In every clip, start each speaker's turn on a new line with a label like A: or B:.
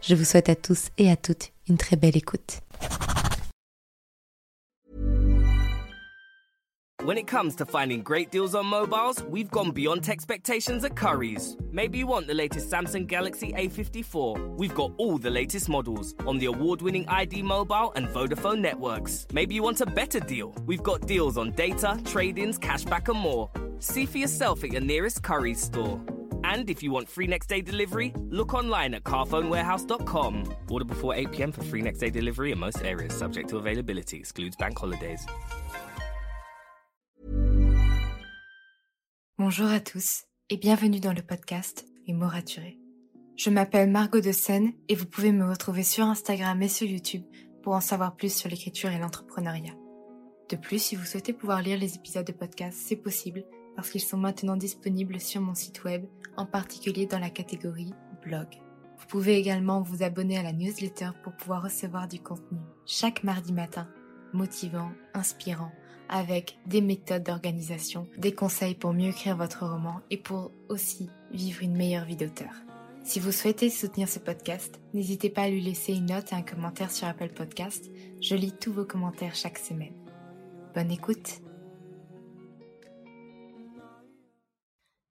A: Je vous souhaite à tous et à toutes une très belle écoute.
B: When it comes to finding great deals on mobiles, we've gone beyond expectations at Curry's. Maybe you want the latest Samsung Galaxy A54. We've got all the latest models on the award winning ID Mobile and Vodafone networks. Maybe you want a better deal. We've got deals on data, trade ins, cashback, and more. See for yourself at your nearest Curry's store. And if you want free next day delivery, look online at carphonewarehouse.com. Order before 8 pm for free next day delivery in most areas, subject to availability, excludes bank holidays.
A: Bonjour à tous et bienvenue dans le podcast Les mots raturés. Je m'appelle Margot de Seine et vous pouvez me retrouver sur Instagram et sur YouTube pour en savoir plus sur l'écriture et l'entrepreneuriat. De plus, si vous souhaitez pouvoir lire les épisodes de podcast, c'est possible parce qu'ils sont maintenant disponibles sur mon site web, en particulier dans la catégorie blog. Vous pouvez également vous abonner à la newsletter pour pouvoir recevoir du contenu chaque mardi matin, motivant, inspirant, avec des méthodes d'organisation, des conseils pour mieux écrire votre roman et pour aussi vivre une meilleure vie d'auteur. Si vous souhaitez soutenir ce podcast, n'hésitez pas à lui laisser une note et un commentaire sur Apple Podcast. Je lis tous vos commentaires chaque semaine. Bonne écoute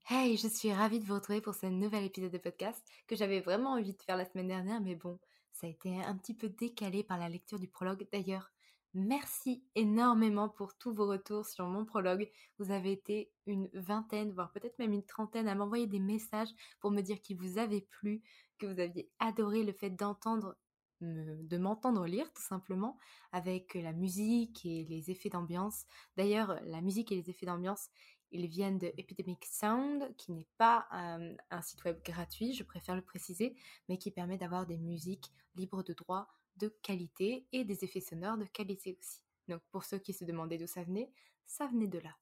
A: Hey, je suis ravie de vous retrouver pour ce nouvel épisode de podcast que j'avais vraiment envie de faire la semaine dernière, mais bon, ça a été un petit peu décalé par la lecture du prologue. D'ailleurs, merci énormément pour tous vos retours sur mon prologue. Vous avez été une vingtaine, voire peut-être même une trentaine à m'envoyer des messages pour me dire qu'il vous avait plu, que vous aviez adoré le fait d'entendre de m'entendre lire tout simplement avec la musique et les effets d'ambiance. D'ailleurs, la musique et les effets d'ambiance, ils viennent de Epidemic Sound, qui n'est pas un, site web gratuit, je préfère le préciser, mais qui permet d'avoir des musiques libres de droit de qualité et des effets sonores de qualité aussi. Donc pour ceux qui se demandaient d'où ça venait, ça venait de là.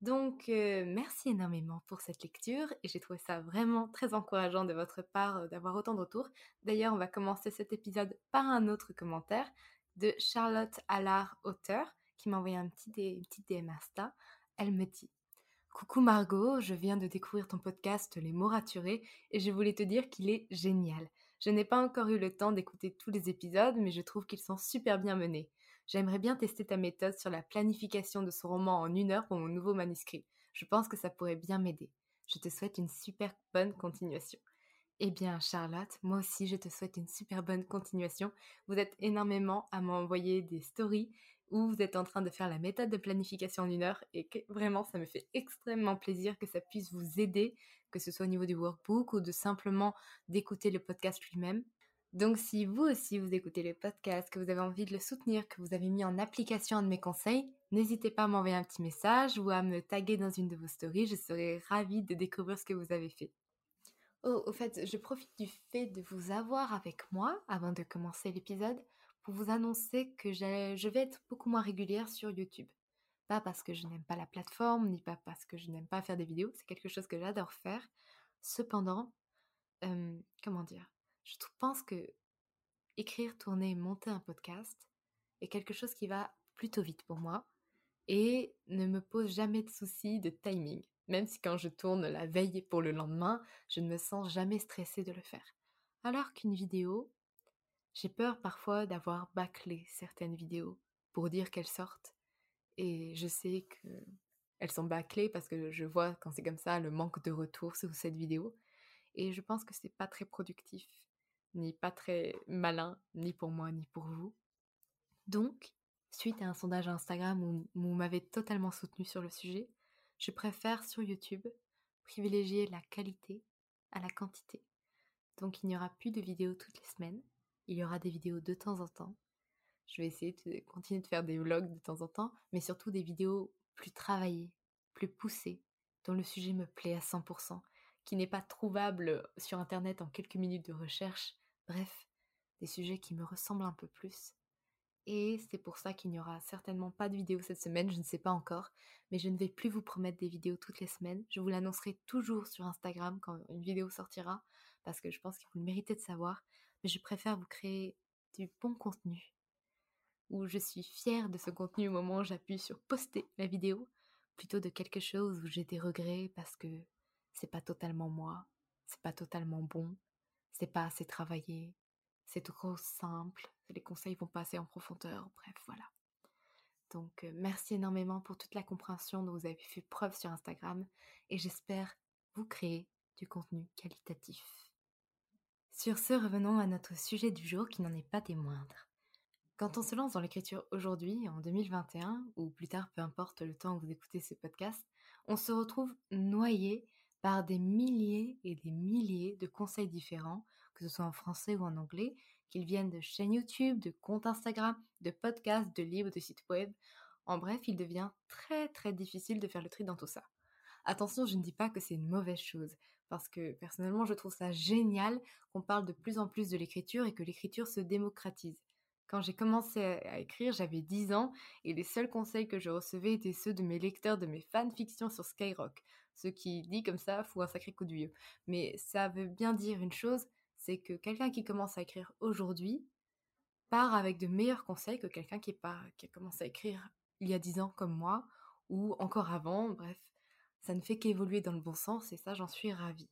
A: Donc merci énormément pour cette lecture et j'ai trouvé ça vraiment très encourageant de votre part d'avoir autant de retours. D'ailleurs, on va commencer cet épisode par un autre commentaire de Charlotte Allard, auteur, qui m'a envoyé un petit, une petite DM Insta. Elle me dit Coucou Margot, je viens de découvrir ton podcast Les mots raturés et je voulais te dire qu'il est génial. Je n'ai pas encore eu le temps d'écouter tous les épisodes, mais je trouve qu'ils sont super bien menés. J'aimerais bien tester ta méthode sur la planification de ce roman en une heure pour mon nouveau manuscrit. Je pense que ça pourrait bien m'aider. Je te souhaite une super bonne continuation. Eh bien, Charlotte, moi aussi, je te souhaite une super bonne continuation. Vous êtes énormément à m'envoyer des stories où vous êtes en train de faire la méthode de planification en une heure et que vraiment ça me fait extrêmement plaisir que ça puisse vous aider, que ce soit au niveau du workbook ou de simplement d'écouter le podcast lui-même. Donc si vous aussi vous écoutez le podcast, que vous avez envie de le soutenir, que vous avez mis en application un de mes conseils, n'hésitez pas à m'envoyer un petit message ou à me taguer dans une de vos stories, je serai ravie de découvrir ce que vous avez fait. Oh, au fait, je profite du fait de vous avoir avec moi avant de commencer l'épisode pour vous annoncer que je vais être beaucoup moins régulière sur YouTube. Pas parce que je n'aime pas la plateforme, ni pas parce que je n'aime pas faire des vidéos, c'est quelque chose que j'adore faire. Cependant, comment dire, je pense que écrire, tourner, monter un podcast est quelque chose qui va plutôt vite pour moi et ne me pose jamais de soucis de timing. Même si quand je tourne la veille pour le lendemain, je ne me sens jamais stressée de le faire. Alors qu'une vidéo, j'ai peur parfois d'avoir bâclé certaines vidéos pour dire qu'elles sortent. Et je sais qu'elles sont bâclées parce que je vois quand c'est comme ça le manque de retour sur cette vidéo. Et je pense que c'est pas très productif, ni pas très malin, ni pour moi, ni pour vous. Donc, suite à un sondage Instagram où vous m'avez totalement soutenu sur le sujet, je préfère sur YouTube privilégier la qualité à la quantité. Donc il n'y aura plus de vidéos toutes les semaines, il y aura des vidéos de temps en temps. Je vais essayer de continuer de faire des vlogs de temps en temps, mais surtout des vidéos plus travaillées, plus poussées, dont le sujet me plaît à 100%, qui n'est pas trouvable sur Internet en quelques minutes de recherche. Bref, des sujets qui me ressemblent un peu plus. Et c'est pour ça qu'il n'y aura certainement pas de vidéo cette semaine, je ne sais pas encore, mais je ne vais plus vous promettre des vidéos toutes les semaines. Je vous l'annoncerai toujours sur Instagram quand une vidéo sortira, parce que je pense que vous le méritez de savoir, mais je préfère vous créer du bon contenu, où je suis fière de ce contenu au moment où j'appuie sur poster la vidéo, plutôt de quelque chose où j'ai des regrets parce que c'est pas totalement moi, c'est pas totalement bon, c'est pas assez travaillé, c'est trop simple, les conseils vont pas assez en profondeur, bref, voilà. Donc euh, merci énormément pour toute la compréhension dont vous avez fait preuve sur Instagram et j'espère vous créer du contenu qualitatif. Sur ce, revenons à notre sujet du jour qui n'en est pas des moindres. Quand on se lance dans l'écriture aujourd'hui, en 2021, ou plus tard, peu importe le temps où vous écoutez ce podcast, on se retrouve noyé par des milliers et des milliers de conseils différents, que ce soit en français ou en anglais, qu'ils viennent de chaînes YouTube, de comptes Instagram, de podcasts, de livres, de sites web. En bref, il devient très très difficile de faire le tri dans tout ça. Attention, je ne dis pas que c'est une mauvaise chose, parce que personnellement, je trouve ça génial qu'on parle de plus en plus de l'écriture et que l'écriture se démocratise. Quand j'ai commencé à écrire, j'avais 10 ans et les seuls conseils que je recevais étaient ceux de mes lecteurs de mes fanfictions sur Skyrock. Ce qui, dit comme ça, fout un sacré coup de vieux. Mais ça veut bien dire une chose, c'est que quelqu'un qui commence à écrire aujourd'hui part avec de meilleurs conseils que quelqu'un qui, qui a commencé à écrire il y a dix ans comme moi, ou encore avant, bref, ça ne fait qu'évoluer dans le bon sens et ça j'en suis ravie.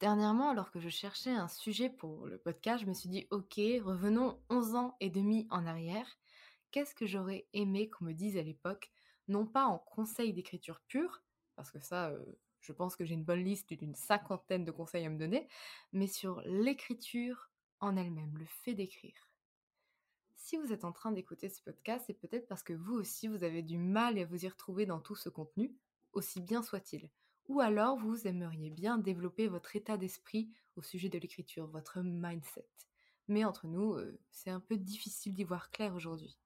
A: Dernièrement, alors que je cherchais un sujet pour le podcast, je me suis dit ok, revenons 11 ans et demi en arrière. Qu'est-ce que j'aurais aimé qu'on me dise à l'époque, non pas en conseil d'écriture pure, parce que ça, euh, je pense que j'ai une bonne liste d'une cinquantaine de conseils à me donner, mais sur l'écriture en elle-même, le fait d'écrire. Si vous êtes en train d'écouter ce podcast, c'est peut-être parce que vous aussi, vous avez du mal à vous y retrouver dans tout ce contenu, aussi bien soit-il. Ou alors, vous aimeriez bien développer votre état d'esprit au sujet de l'écriture, votre mindset. Mais entre nous, euh, c'est un peu difficile d'y voir clair aujourd'hui.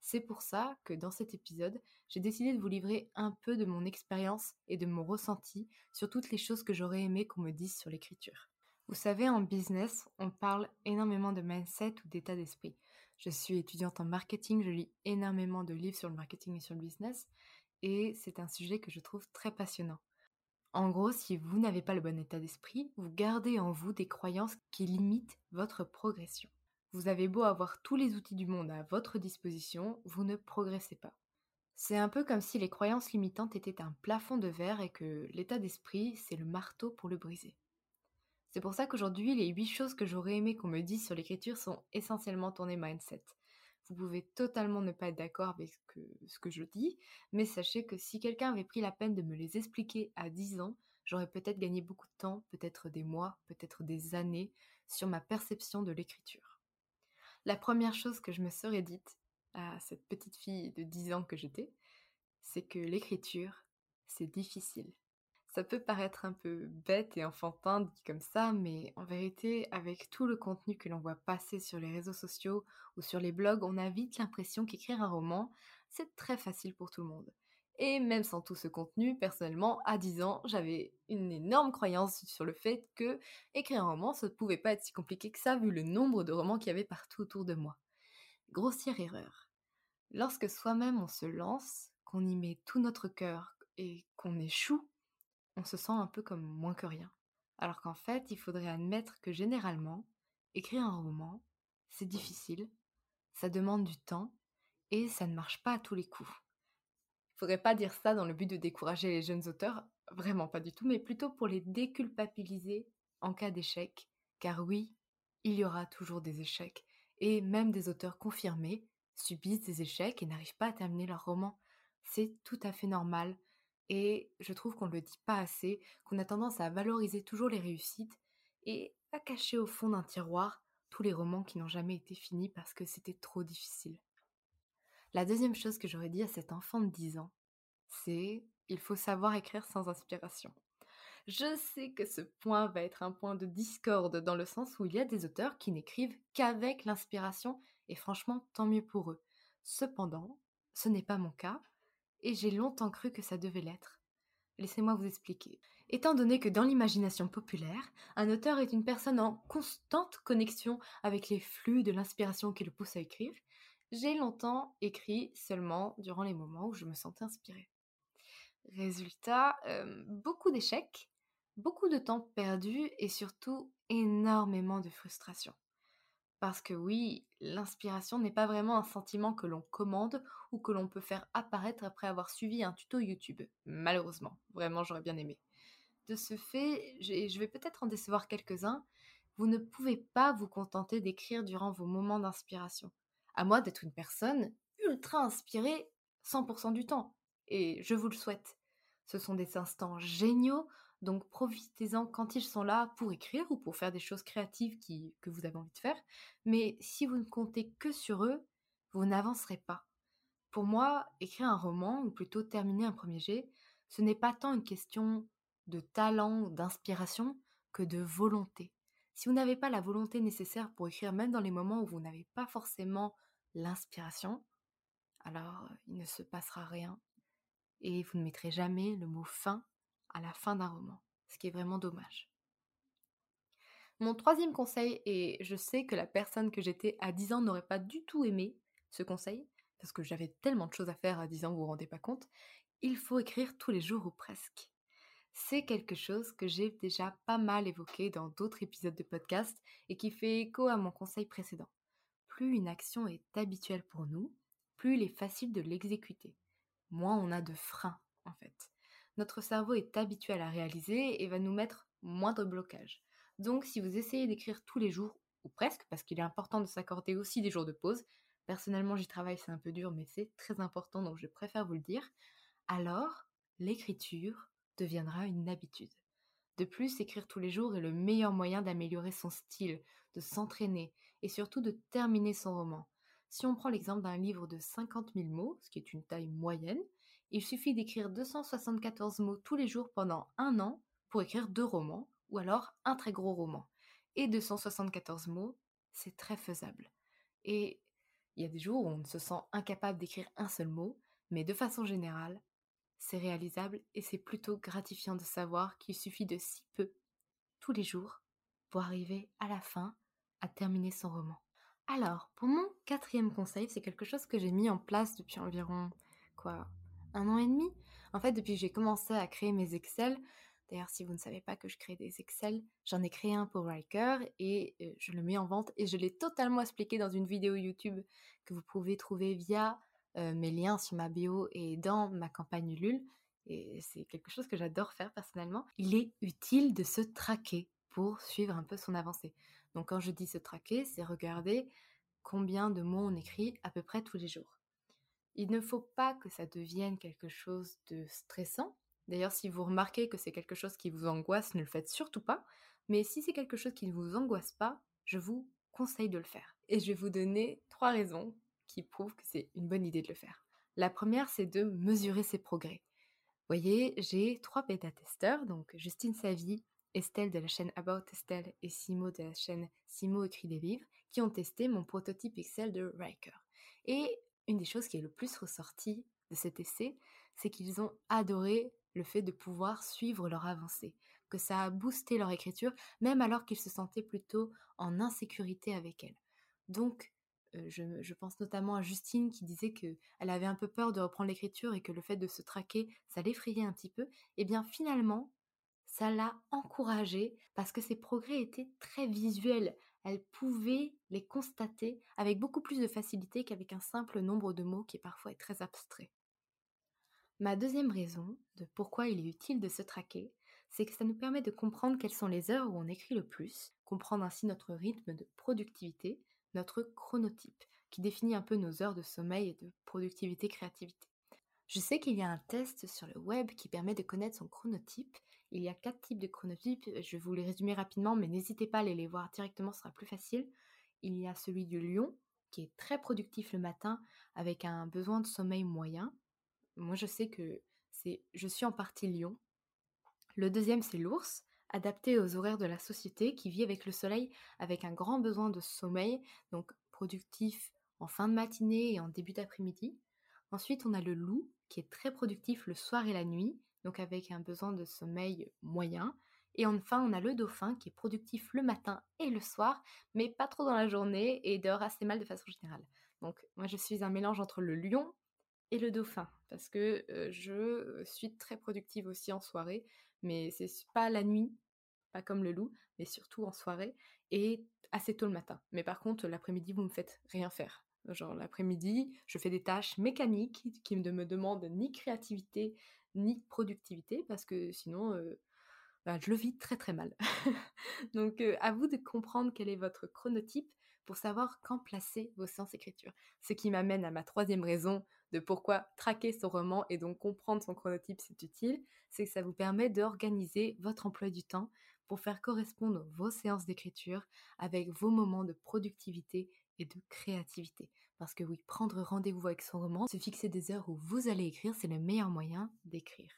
A: C'est pour ça que dans cet épisode, j'ai décidé de vous livrer un peu de mon expérience et de mon ressenti sur toutes les choses que j'aurais aimé qu'on me dise sur l'écriture. Vous savez, en business, on parle énormément de mindset ou d'état d'esprit. Je suis étudiante en marketing, je lis énormément de livres sur le marketing et sur le business, et c'est un sujet que je trouve très passionnant. En gros, si vous n'avez pas le bon état d'esprit, vous gardez en vous des croyances qui limitent votre progression. Vous avez beau avoir tous les outils du monde à votre disposition, vous ne progressez pas. C'est un peu comme si les croyances limitantes étaient un plafond de verre et que l'état d'esprit, c'est le marteau pour le briser. C'est pour ça qu'aujourd'hui, les 8 choses que j'aurais aimé qu'on me dise sur l'écriture sont essentiellement tournées mindset. Vous pouvez totalement ne pas être d'accord avec ce que, je dis, mais sachez que si quelqu'un avait pris la peine de me les expliquer à 10 ans, j'aurais peut-être gagné beaucoup de temps, peut-être des mois, peut-être des années, sur ma perception de l'écriture. La première chose que je me serais dite à cette petite fille de 10 ans que j'étais, c'est que l'écriture, c'est difficile. Ça peut paraître un peu bête et enfantin dit comme ça, mais en vérité, avec tout le contenu que l'on voit passer sur les réseaux sociaux ou sur les blogs, on a vite l'impression qu'écrire un roman, c'est très facile pour tout le monde. Et même sans tout ce contenu, personnellement, à 10 ans, j'avais une énorme croyance sur le fait que écrire un roman, ça ne pouvait pas être si compliqué que ça, vu le nombre de romans qu'il y avait partout autour de moi. Grossière erreur. Lorsque soi-même on se lance, qu'on y met tout notre cœur et qu'on échoue, on se sent un peu comme moins que rien. Alors qu'en fait, il faudrait admettre que généralement, écrire un roman, c'est difficile, ça demande du temps, et ça ne marche pas à tous les coups faudrait pas dire ça dans le but de décourager les jeunes auteurs, vraiment pas du tout, mais plutôt pour les déculpabiliser en cas d'échec. Car oui, il y aura toujours des échecs, et même des auteurs confirmés subissent des échecs et n'arrivent pas à terminer leur roman. C'est tout à fait normal, et je trouve qu'on ne le dit pas assez, qu'on a tendance à valoriser toujours les réussites et à cacher au fond d'un tiroir tous les romans qui n'ont jamais été finis parce que c'était trop difficile. La deuxième chose que j'aurais dit à cet enfant de 10 ans, c'est il faut savoir écrire sans inspiration. Je sais que ce point va être un point de discorde dans le sens où il y a des auteurs qui n'écrivent qu'avec l'inspiration et franchement tant mieux pour eux. Cependant, ce n'est pas mon cas et j'ai longtemps cru que ça devait l'être. Laissez-moi vous expliquer. Étant donné que dans l'imagination populaire, un auteur est une personne en constante connexion avec les flux de l'inspiration qui le pousse à écrire, j'ai longtemps écrit seulement durant les moments où je me sentais inspirée. Résultat, euh, beaucoup d'échecs, beaucoup de temps perdu et surtout énormément de frustration. Parce que oui, l'inspiration n'est pas vraiment un sentiment que l'on commande ou que l'on peut faire apparaître après avoir suivi un tuto YouTube. Malheureusement, vraiment j'aurais bien aimé. De ce fait, je vais peut-être en décevoir quelques-uns, vous ne pouvez pas vous contenter d'écrire durant vos moments d'inspiration. À moi d'être une personne ultra inspirée 100% du temps. Et je vous le souhaite. Ce sont des instants géniaux donc profitez-en quand ils sont là pour écrire ou pour faire des choses créatives que vous avez envie de faire. Mais si vous ne comptez que sur eux, vous n'avancerez pas. Pour moi, écrire un roman, ou plutôt terminer un premier jet, ce n'est pas tant une question de talent ou d'inspiration que de volonté. Si vous n'avez pas la volonté nécessaire pour écrire, même dans les moments où vous n'avez pas forcément l'inspiration, alors il ne se passera rien et vous ne mettrez jamais le mot fin à la fin d'un roman, ce qui est vraiment dommage. Mon troisième conseil, et je sais que la personne que j'étais à 10 ans n'aurait pas du tout aimé ce conseil, parce que j'avais tellement de choses à faire à 10 ans, vous vous rendez pas compte, il faut écrire tous les jours ou presque. C'est quelque chose que j'ai déjà pas mal évoqué dans d'autres épisodes de podcast et qui fait écho à mon conseil précédent. Plus une action est habituelle pour nous, plus il est facile de l'exécuter. Moins on a de freins, en fait notre cerveau est habitué à la réaliser et va nous mettre moins de blocage. Donc si vous essayez d'écrire tous les jours, ou presque, parce qu'il est important de s'accorder aussi des jours de pause, personnellement j'y travaille, c'est un peu dur, mais c'est très important, donc je préfère vous le dire, alors l'écriture deviendra une habitude. De plus, écrire tous les jours est le meilleur moyen d'améliorer son style, de s'entraîner et surtout de terminer son roman. Si on prend l'exemple d'un livre de 50 000 mots, ce qui est une taille moyenne, il suffit d'écrire 274 mots tous les jours pendant un an pour écrire deux romans, ou alors un très gros roman. Et 274 mots, c'est très faisable. Et il y a des jours où on se sent incapable d'écrire un seul mot, mais de façon générale, c'est réalisable et c'est plutôt gratifiant de savoir qu'il suffit de si peu, tous les jours, pour arriver à la fin à terminer son roman. Alors, pour mon quatrième conseil, c'est quelque chose que j'ai mis en place depuis environ, quoi, un an et demi. En fait, depuis que j'ai commencé à créer mes Excel, d'ailleurs si vous ne savez pas que je crée des Excel, j'en ai créé un pour Riker et euh, je le mets en vente et je l'ai totalement expliqué dans une vidéo YouTube que vous pouvez trouver via euh, mes liens sur ma bio et dans ma campagne Ulule. Et c'est quelque chose que j'adore faire personnellement. Il est utile de se traquer pour suivre un peu son avancée. Donc quand je dis se traquer, c'est regarder combien de mots on écrit à peu près tous les jours. Il ne faut pas que ça devienne quelque chose de stressant. D'ailleurs, si vous remarquez que c'est quelque chose qui vous angoisse, ne le faites surtout pas. Mais si c'est quelque chose qui ne vous angoisse pas, je vous conseille de le faire. Et je vais vous donner trois raisons qui prouvent que c'est une bonne idée de le faire. La première, c'est de mesurer ses progrès. Vous voyez, j'ai trois bêta-testeurs, donc Justine Savy, Estelle de la chaîne About Estelle et Simo de la chaîne Simo écrit des livres, qui ont testé mon prototype Excel de Riker. Et une des choses qui est le plus ressortie de cet essai, c'est qu'ils ont adoré le fait de pouvoir suivre leur avancée, que ça a boosté leur écriture, même alors qu'ils se sentaient plutôt en insécurité avec elle. Donc, euh, je, pense notamment à Justine qui disait qu'elle avait un peu peur de reprendre l'écriture et que le fait de se traquer, ça l'effrayait un petit peu. Et eh bien finalement, ça l'a encouragée parce que ses progrès étaient très visuels elle pouvait les constater avec beaucoup plus de facilité qu'avec un simple nombre de mots qui parfois est très abstrait. Ma deuxième raison de pourquoi il est utile de se traquer, c'est que ça nous permet de comprendre quelles sont les heures où on écrit le plus, comprendre ainsi notre rythme de productivité, notre chronotype, qui définit un peu nos heures de sommeil et de productivité créativité. Je sais qu'il y a un test sur le web qui permet de connaître son chronotype il y a quatre types de chronotypes, je vais vous les résumer rapidement, mais n'hésitez pas à aller les voir directement, ce sera plus facile. Il y a celui du lion, qui est très productif le matin, avec un besoin de sommeil moyen. Moi, je sais que c'est, je suis en partie lion. Le deuxième, c'est l'ours, adapté aux horaires de la société, qui vit avec le soleil, avec un grand besoin de sommeil, donc productif en fin de matinée et en début d'après-midi. Ensuite, on a le loup, qui est très productif le soir et la nuit, donc avec un besoin de sommeil moyen. Et enfin, on a le dauphin qui est productif le matin et le soir, mais pas trop dans la journée et dort assez mal de façon générale. Donc moi je suis un mélange entre le lion et le dauphin parce que je suis très productive aussi en soirée, mais c'est pas la nuit, pas comme le loup, mais surtout en soirée et assez tôt le matin. Mais par contre, l'après-midi, vous me faites rien faire. Genre l'après-midi, je fais des tâches mécaniques qui ne me demandent ni créativité ni productivité parce que sinon bah, je le vis très très mal. Donc à vous de comprendre quel est votre chronotype pour savoir quand placer vos séances d'écriture. Ce qui m'amène à ma troisième raison de pourquoi traquer son roman et donc comprendre son chronotype c'est utile, c'est que ça vous permet d'organiser votre emploi du temps pour faire correspondre vos séances d'écriture avec vos moments de productivité et de créativité. Parce que oui, prendre rendez-vous avec son roman, se fixer des heures où vous allez écrire, c'est le meilleur moyen d'écrire.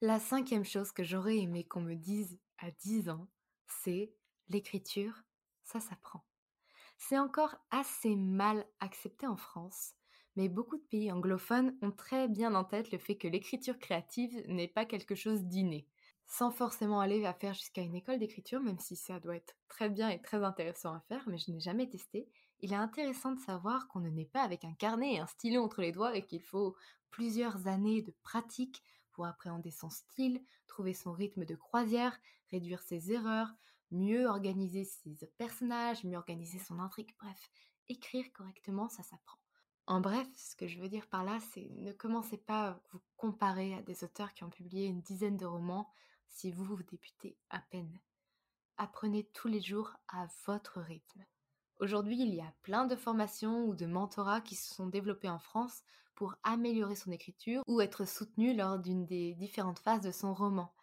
A: La cinquième chose que j'aurais aimé qu'on me dise à 10 ans, c'est l'écriture, ça s'apprend. C'est encore assez mal accepté en France, mais beaucoup de pays anglophones ont très bien en tête le fait que l'écriture créative n'est pas quelque chose d'inné sans forcément aller à faire jusqu'à une école d'écriture, même si ça doit être très bien et très intéressant à faire, mais je n'ai jamais testé. Il est intéressant de savoir qu'on ne naît pas avec un carnet et un stylo entre les doigts et qu'il faut plusieurs années de pratique pour appréhender son style, trouver son rythme de croisière, réduire ses erreurs, mieux organiser ses personnages, mieux organiser son intrigue, bref, écrire correctement, ça s'apprend. En bref, ce que je veux dire par là, c'est ne commencez pas à vous comparer à des auteurs qui ont publié une dizaine de romans si vous, vous débutez à peine. Apprenez tous les jours à votre rythme. Aujourd'hui, il y a plein de formations ou de mentorats qui se sont développés en France pour améliorer son écriture ou être soutenu lors d'une des différentes phases de son roman.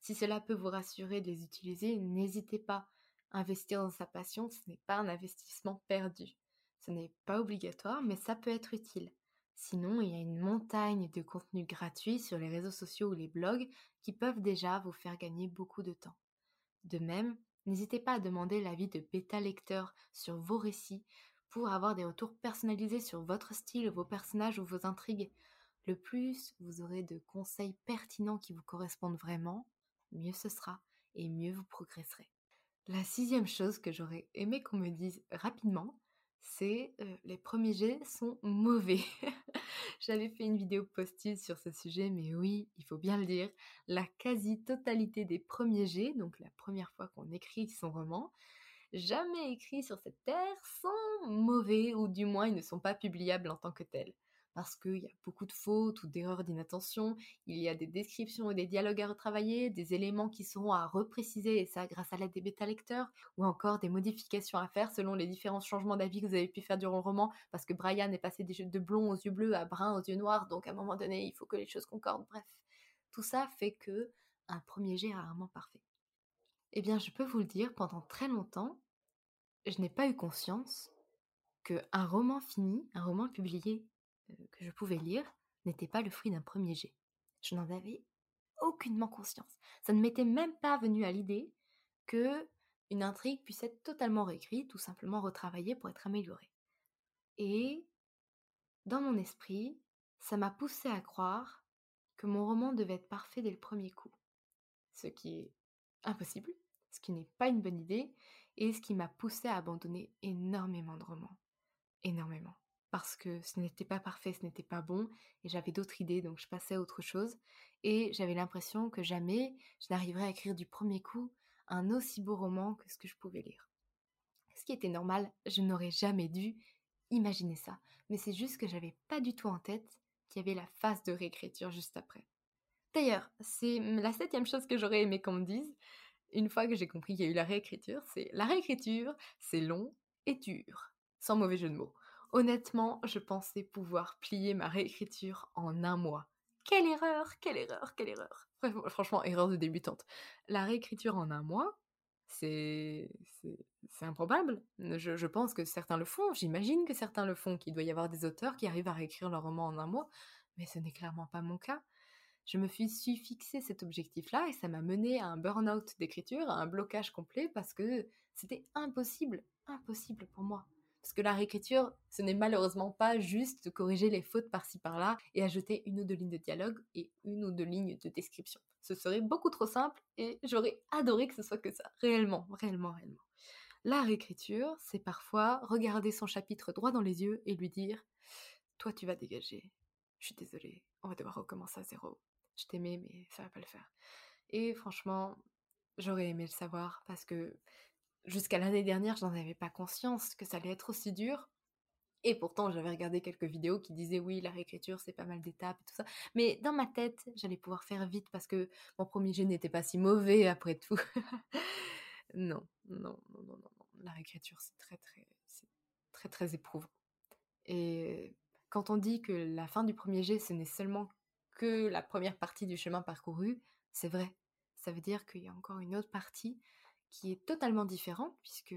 A: Si cela peut vous rassurer de les utiliser, n'hésitez pas. Investir dans sa passion, ce n'est pas un investissement perdu. Ce n'est pas obligatoire, mais ça peut être utile. Sinon, il y a une montagne de contenus gratuits sur les réseaux sociaux ou les blogs qui peuvent déjà vous faire gagner beaucoup de temps. De même, n'hésitez pas à demander l'avis de bêta lecteurs sur vos récits pour avoir des retours personnalisés sur votre style, vos personnages ou vos intrigues. Le plus vous aurez de conseils pertinents qui vous correspondent vraiment, mieux ce sera et mieux vous progresserez. La sixième chose que j'aurais aimé qu'on me dise rapidement, c'est les premiers jets sont mauvais. J'avais fait une vidéo postille sur ce sujet, mais oui, il faut bien le dire, la quasi-totalité des premiers jets, donc la première fois qu'on écrit son roman, jamais écrit sur cette terre, sont mauvais, ou du moins ils ne sont pas publiables en tant que tels parce qu'il y a beaucoup de fautes ou d'erreurs d'inattention, il y a des descriptions et des dialogues à retravailler, des éléments qui seront à repréciser, et ça grâce à l'aide des bêta-lecteurs, ou encore des modifications à faire selon les différents changements d'avis que vous avez pu faire durant le roman, parce que Brian est passé de blond aux yeux bleus à brun aux yeux noirs, donc à un moment donné, il faut que les choses concordent, bref. Tout ça fait que un premier jet est rarement parfait. Eh bien, je peux vous le dire, pendant très longtemps, je n'ai pas eu conscience que un roman fini, un roman publié que je pouvais lire n'était pas le fruit d'un premier jet. Je n'en avais aucunement conscience. Ça ne m'était même pas venu à l'idée que une intrigue puisse être totalement réécrite ou simplement retravaillée pour être améliorée. Et dans mon esprit, ça m'a poussé à croire que mon roman devait être parfait dès le premier coup. Ce qui est impossible, ce qui n'est pas une bonne idée, et ce qui m'a poussé à abandonner énormément de romans. Énormément parce que ce n'était pas parfait, ce n'était pas bon, et j'avais d'autres idées, donc je passais à autre chose, et j'avais l'impression que jamais je n'arriverais à écrire du premier coup un aussi beau roman que ce que je pouvais lire. Ce qui était normal, je n'aurais jamais dû imaginer ça, mais c'est juste que j'avais pas du tout en tête qu'il y avait la phase de réécriture juste après. D'ailleurs, c'est la septième chose que j'aurais aimé qu'on me dise, une fois que j'ai compris qu'il y a eu la réécriture, c'est la réécriture, c'est long et dur, sans mauvais jeu de mots. Honnêtement, je pensais pouvoir plier ma réécriture en un mois. Quelle erreur, quelle erreur, quelle erreur. Franchement, erreur de débutante. La réécriture en un mois, c'est improbable. Je, pense que certains le font, j'imagine que certains le font, qu'il doit y avoir des auteurs qui arrivent à réécrire leur roman en un mois, mais ce n'est clairement pas mon cas. Je me suis, suis fixé cet objectif-là et ça m'a mené à un burn-out d'écriture, à un blocage complet parce que c'était impossible, impossible pour moi. Parce que la réécriture, ce n'est malheureusement pas juste de corriger les fautes par-ci par-là et ajouter une ou deux lignes de dialogue et une ou deux lignes de description. Ce serait beaucoup trop simple et j'aurais adoré que ce soit que ça. Réellement, réellement, réellement. La réécriture, c'est parfois regarder son chapitre droit dans les yeux et lui dire Toi, tu vas dégager. Je suis désolée, on va devoir recommencer à zéro. Je t'aimais, mais ça va pas le faire. Et franchement, j'aurais aimé le savoir parce que jusqu'à l'année dernière, je n'en avais pas conscience que ça allait être aussi dur. Et pourtant, j'avais regardé quelques vidéos qui disaient oui, la réécriture, c'est pas mal d'étapes et tout ça. Mais dans ma tête, j'allais pouvoir faire vite parce que mon premier jet n'était pas si mauvais après tout. non, non, non, non, non, La réécriture, c'est très, très, très, très éprouvant. Et quand on dit que la fin du premier jet, ce n'est seulement que la première partie du chemin parcouru, c'est vrai. Ça veut dire qu'il y a encore une autre partie qui est totalement différente, puisque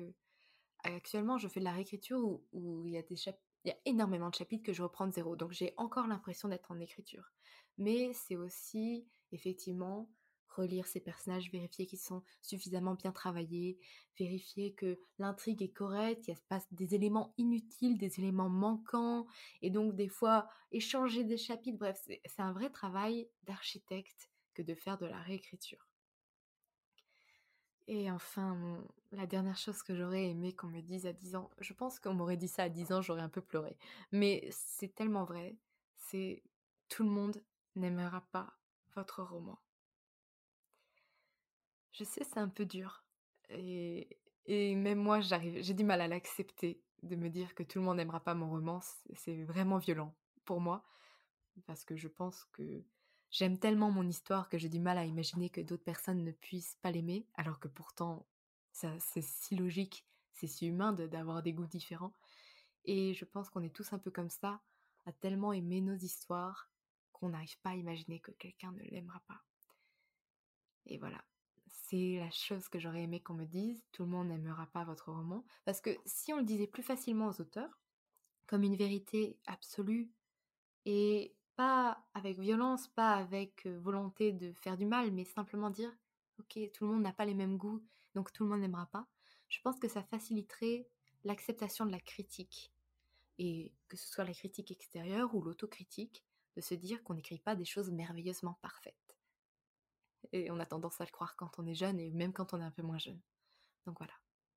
A: actuellement je fais de la réécriture où, il, y a des y énormément de chapitres que je reprends de zéro, donc j'ai encore l'impression d'être en écriture. Mais c'est aussi effectivement relire ces personnages, vérifier qu'ils sont suffisamment bien travaillés, vérifier que l'intrigue est correcte, qu'il n'y a des éléments inutiles, des éléments manquants, et donc des fois échanger des chapitres. Bref, c'est un vrai travail d'architecte que de faire de la réécriture. Et enfin, la dernière chose que j'aurais aimé qu'on me dise à 10 ans, je pense qu'on m'aurait dit ça à 10 ans, j'aurais un peu pleuré. Mais c'est tellement vrai, c'est tout le monde n'aimera pas votre roman. Je sais, c'est un peu dur. Et, même moi, j'ai du mal à l'accepter, de me dire que tout le monde n'aimera pas mon roman. C'est vraiment violent pour moi, parce que je pense que J'aime tellement mon histoire que j'ai du mal à imaginer que d'autres personnes ne puissent pas l'aimer, alors que pourtant, ça, c'est si logique, c'est si humain d'avoir des goûts différents. Et je pense qu'on est tous un peu comme ça, à tellement aimer nos histoires qu'on n'arrive pas à imaginer que quelqu'un ne l'aimera pas. Et voilà, c'est la chose que j'aurais aimé qu'on me dise, tout le monde n'aimera pas votre roman, parce que si on le disait plus facilement aux auteurs, comme une vérité absolue et pas avec violence, pas avec volonté de faire du mal, mais simplement dire ok, tout le monde n'a pas les mêmes goûts, donc tout le monde n'aimera pas. Je pense que ça faciliterait l'acceptation de la critique. Et que ce soit la critique extérieure ou l'autocritique, de se dire qu'on n'écrit pas des choses merveilleusement parfaites. Et on a tendance à le croire quand on est jeune et même quand on est un peu moins jeune. Donc voilà,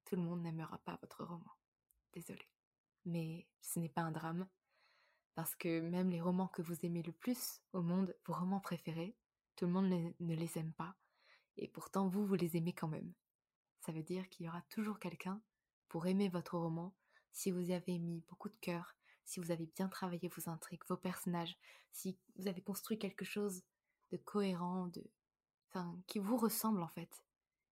A: tout le monde n'aimera pas votre roman. Désolé. Mais ce n'est pas un drame, parce que même les romans que vous aimez le plus au monde, vos romans préférés, tout le monde ne les aime pas. Et pourtant, vous, vous les aimez quand même. Ça veut dire qu'il y aura toujours quelqu'un pour aimer votre roman si vous y avez mis beaucoup de cœur, si vous avez bien travaillé vos intrigues, vos personnages, si vous avez construit quelque chose de cohérent, de, enfin, qui vous ressemble en fait.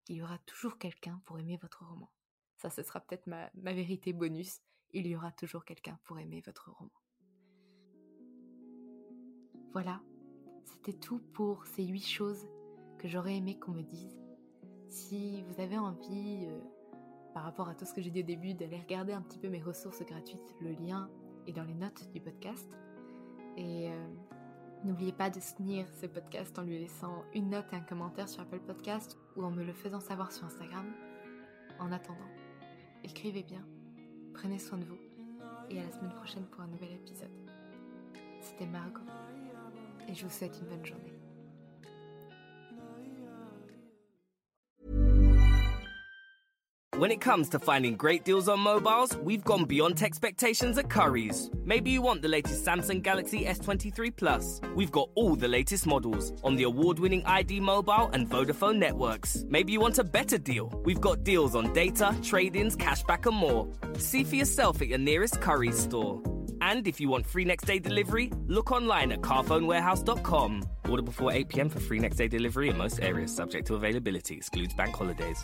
A: Il y aura toujours quelqu'un pour aimer votre roman. Ça, ce sera peut-être ma vérité bonus. Il y aura toujours quelqu'un pour aimer votre roman. Voilà, c'était tout pour ces huit choses que j'aurais aimé qu'on me dise. Si vous avez envie, euh, par rapport à tout ce que j'ai dit au début, d'aller regarder un petit peu mes ressources gratuites, le lien est dans les notes du podcast. Et euh, n'oubliez pas de soutenir ce podcast en lui laissant une note et un commentaire sur Apple Podcast ou en me le faisant savoir sur Instagram. En attendant, écrivez bien, prenez soin de vous et à la semaine prochaine pour un nouvel épisode. C'était Margot et je vous souhaite une bonne journée.
B: When it comes to finding great deals on mobiles, we've gone beyond expectations at Curry's. Maybe you want the latest Samsung Galaxy S23 Plus. We've got all the latest models on the award-winning ID Mobile and Vodafone networks. Maybe you want a better deal. We've got deals on data, trade-ins, cashback and more. See for yourself at your nearest Curry's store. And if you want free next day delivery, look online at carphonewarehouse.com. Order before 8 pm for free next day delivery in most areas, subject to availability, excludes bank holidays.